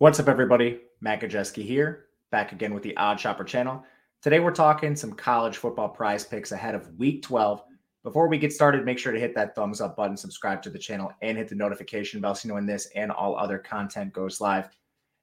What's up, everybody? Matt Gajewski here, back again with the OddsShopper channel. Today, we're talking some college football prize picks ahead of week 12. Before we get started, make sure to hit that thumbs up button, subscribe to the channel, and hit the notification bell so you know when this and all other content goes live.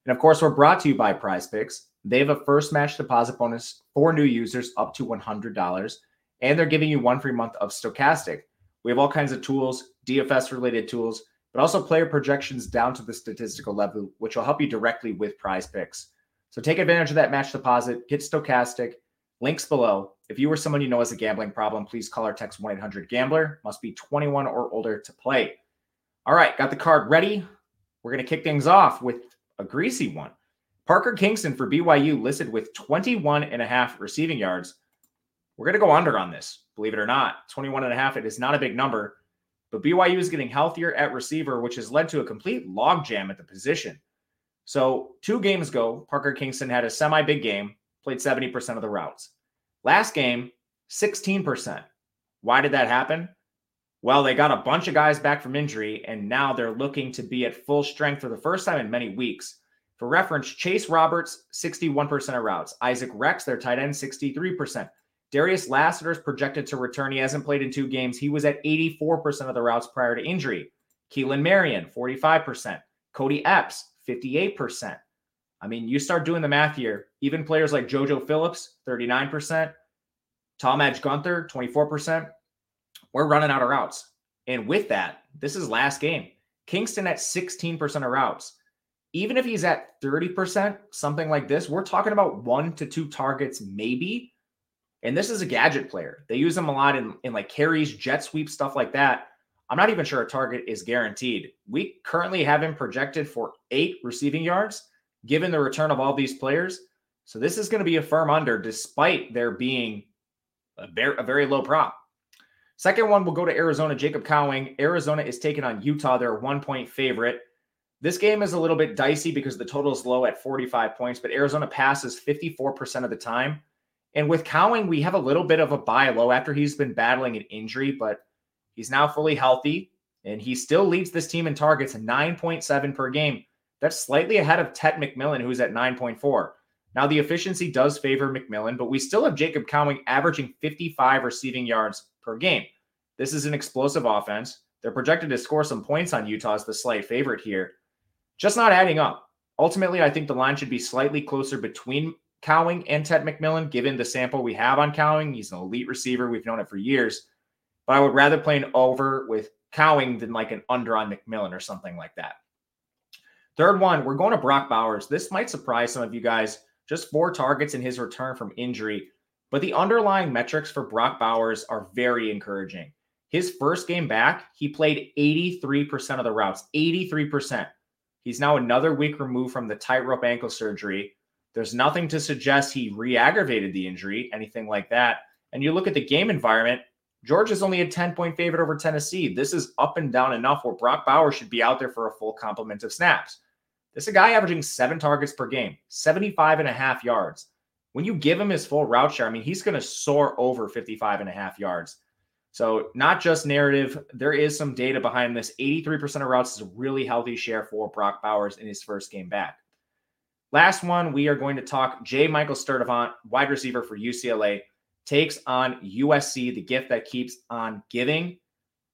And of course, we're brought to you by Prize Picks. They have a first match deposit bonus for new users up to $100, and they're giving you one free month of Stokastic. We have all kinds of tools, DFS related tools but also player projections down to the statistical level, which will help you directly with prize picks. So take advantage of that match deposit, get Stokastic. Links below. If you or someone you know has a gambling problem, please call or text 1 800 Gambler. Must be 21 or older to play. All right, got the card ready. We're going to kick things off with a greasy one. Parker Kingston for BYU listed with 21 and a half receiving yards. We're going to go under on this, believe it or not. 21 and a half, it is not a big number. But BYU is getting healthier at receiver, which has led to a complete logjam at the position. So, two games ago, Parker Kingston had a semi big game, played 70% of the routes. Last game, 16%. Why did that happen? Well, they got a bunch of guys back from injury, and now they're looking to be at full strength for the first time in many weeks. For reference, Chase Roberts, 61% of routes. Isaac Rex, their tight end, 63%. Darius Lassiter is projected to return. He hasn't played in two games. He was at 84% of the routes prior to injury. Keelan Marion, 45%. Kody Epps, 58%. I mean, you start doing the math here. Even players like JoJo Phillips, 39%. Tom Edge Gunther, 24%. We're running out of routes. And with that, this is last game. Kingston at 16% of routes. Even if he's at 30%, something like this, we're talking about one to two targets, maybe and this is a gadget player. They use him a lot in, in like carries, jet sweep, stuff like that. I'm not even sure a target is guaranteed. We currently have him projected for eight receiving yards, given the return of all these players. So this is going to be a firm under, despite there being a very, a very low prop. Second one will go to Arizona. Jacob Cowing. Arizona is taking on Utah. They're a one point favorite. This game is a little bit dicey because the total is low at 45 points, but Arizona passes 54% of the time. And with Cowing, we have a little bit of a buy low after he's been battling an injury, but he's now fully healthy and he still leads this team in targets 9.7 per game. That's slightly ahead of Tet McMillan, who's at 9.4. Now, the efficiency does favor McMillan, but we still have Jacob Cowing averaging 55 receiving yards per game. This is an explosive offense. They're projected to score some points on Utah as the slight favorite here. Just not adding up. Ultimately, I think the line should be slightly closer between Cowing and Tet McMillan, given the sample we have on Cowing. He's an elite receiver. We've known it for years. But I would rather play an over with Cowing than like an under on McMillan or something like that. Third one, we're going to Brock Bowers. This might surprise some of you guys. Just four targets in his return from injury. But the underlying metrics for Brock Bowers are very encouraging. His first game back, he played 83% of the routes, 83%. He's now another week removed from the tightrope ankle surgery. There's nothing to suggest he re aggravated the injury, anything like that. And you look at the game environment, Georgia's only a 10 point favorite over Tennessee. This is up and down enough where Brock Bowers should be out there for a full complement of snaps. This is a guy averaging seven targets per game, 75 and a half yards. When you give him his full route share, I mean, he's going to soar over 55 and a half yards. So, not just narrative, there is some data behind this. 83% of routes is a really healthy share for Brock Bowers in his first game back. Last one, we are going to talk J. Michael Sturdivant, wide receiver for UCLA, takes on USC, the gift that keeps on giving.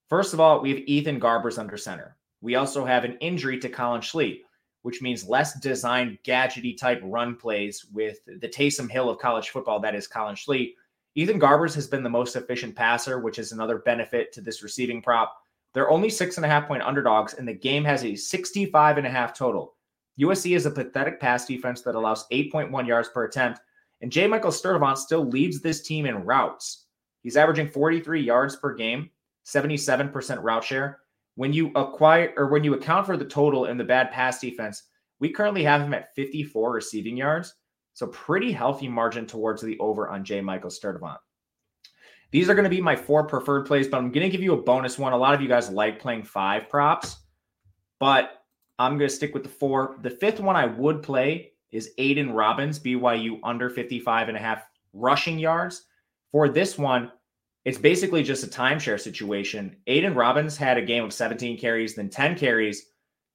First of all, we have Ethan Garbers under center. We also have an injury to Collin Schlee, which means less designed gadgety type run plays with the Taysom Hill of college football, that is Collin Schlee. Ethan Garbers has been the most efficient passer, which is another benefit to this receiving prop. They're only six and a half point underdogs, and the game has a 65 and a half total. USC is a pathetic pass defense that allows 8.1 yards per attempt, and J. Michael Sturdivant still leads this team in routes. He's averaging 43 yards per game, 77% route share. When you acquire or when you account for the total in the bad pass defense, we currently have him at 54 receiving yards. So pretty healthy margin towards the over on J. Michael Sturdivant. These are going to be my four preferred plays, but I'm going to give you a bonus one. A lot of you guys like playing five props, but I'm going to stick with the four. The fifth one I would play is Aidan Robbins, BYU under 55 and a half rushing yards. For this one, it's basically just a timeshare situation. Aidan Robbins had a game of 17 carries, then 10 carries.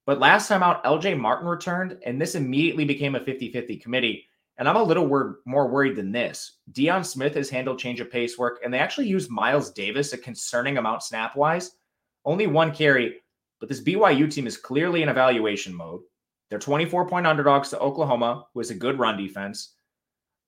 But last time out, LJ Martin returned, and this immediately became a 50 50 committee. And I'm a little wor- more worried than this. Deion Smith has handled change of pace work, and they actually used Miles Davis a concerning amount snap wise. Only one carry, but this BYU team is clearly in evaluation mode. They're 24 point underdogs to Oklahoma, who is a good run defense.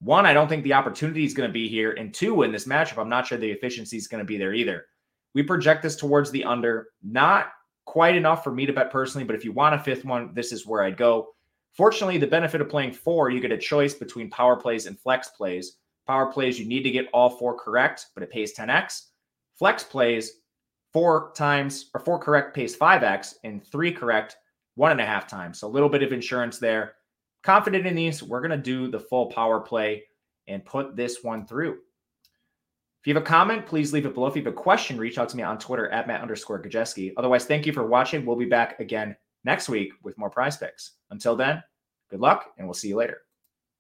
One, I don't think the opportunity is going to be here. And two, in this matchup, I'm not sure the efficiency is going to be there either. We project this towards the under, not quite enough for me to bet personally, but if you want a fifth one, this is where I'd go. Fortunately, the benefit of playing four, you get a choice between power plays and flex plays. Power plays, you need to get all four correct, but it pays 10x. Flex plays, four times or four correct pays 5x, and three correct, one and a half times. So a little bit of insurance there confident in these. We're going to do the full power play and put this one through. If you have a comment, please leave it below. If you have a question, reach out to me on Twitter at Matt underscore Gajewski. Otherwise, thank you for watching. We'll be back again next week with more prize picks. Until then, good luck and we'll see you later.